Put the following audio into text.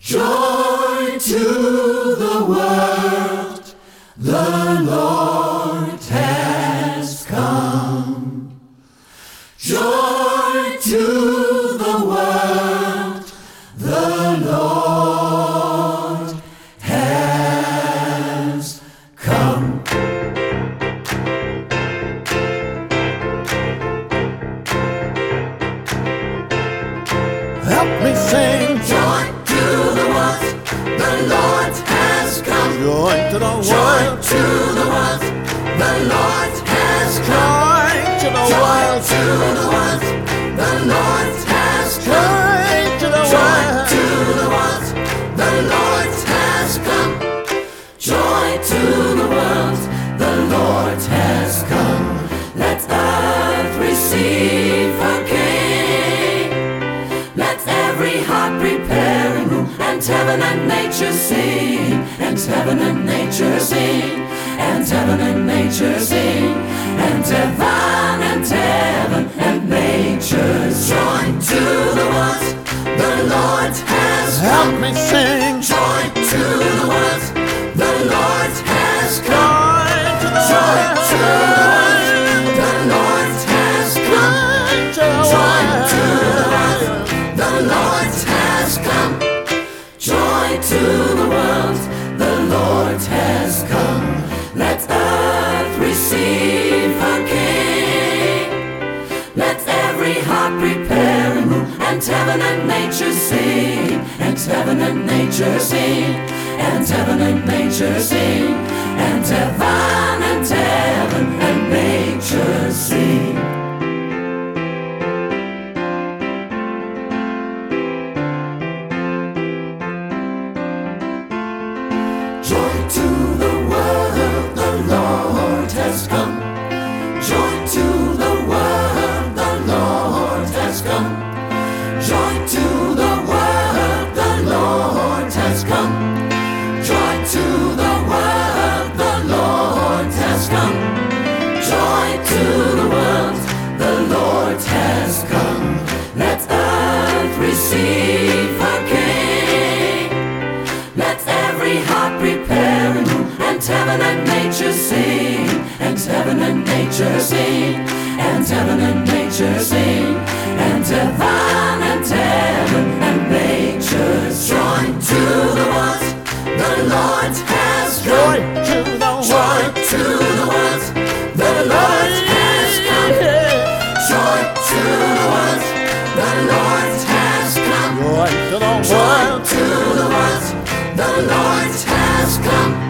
Joy to the world, the Lord has come. Joy to the world, the Lord has come. Help me sing Joy the world, the Lord has come. joy to the Joy world, to the world, the Lord has come. joy to the Joy world, to the world, the Lord has come. joy to the Joy world. to the world, the Lord has come. Joy to the world, the Lord has come. Let earth receive heaven and nature sing, and heaven and nature sing, and heaven and nature sing, and heaven and heaven and nature join to the world. The Lord has Help me sing Joy to the world. The Lord has come. joy to the to the world, world. The Lord has come. joy to the Joy to the world. world. The Lord has come. Joy to the world. The Lord has come. Let earth receive her King. Let every heart prepare and move, and heaven and nature sing, and heaven and nature sing, and heaven and nature sing, and heaven heaven and nature sing, and heaven and nature sing, and heaven and heaven and nature join to the world. The Lord has Joy come. to the Joy to the world. The Lord has come. Joy to the world. The Lord has come. Joy to the Joy world. to the world, the Lord has come.